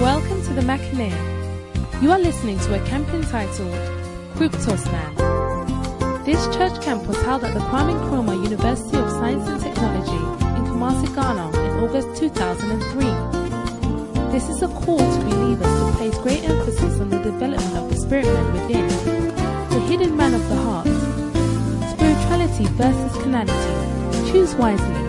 Welcome to the Mackinac. You are listening to a camp entitled Kruptos Man. This church camp was held at the Kwame Nkrumah University of Science and Technology in Kumasi, Ghana in August 2003. This is a call to believers to place great emphasis on the development of the spirit man within, the hidden man of the heart. Spirituality versus carnality. Choose wisely.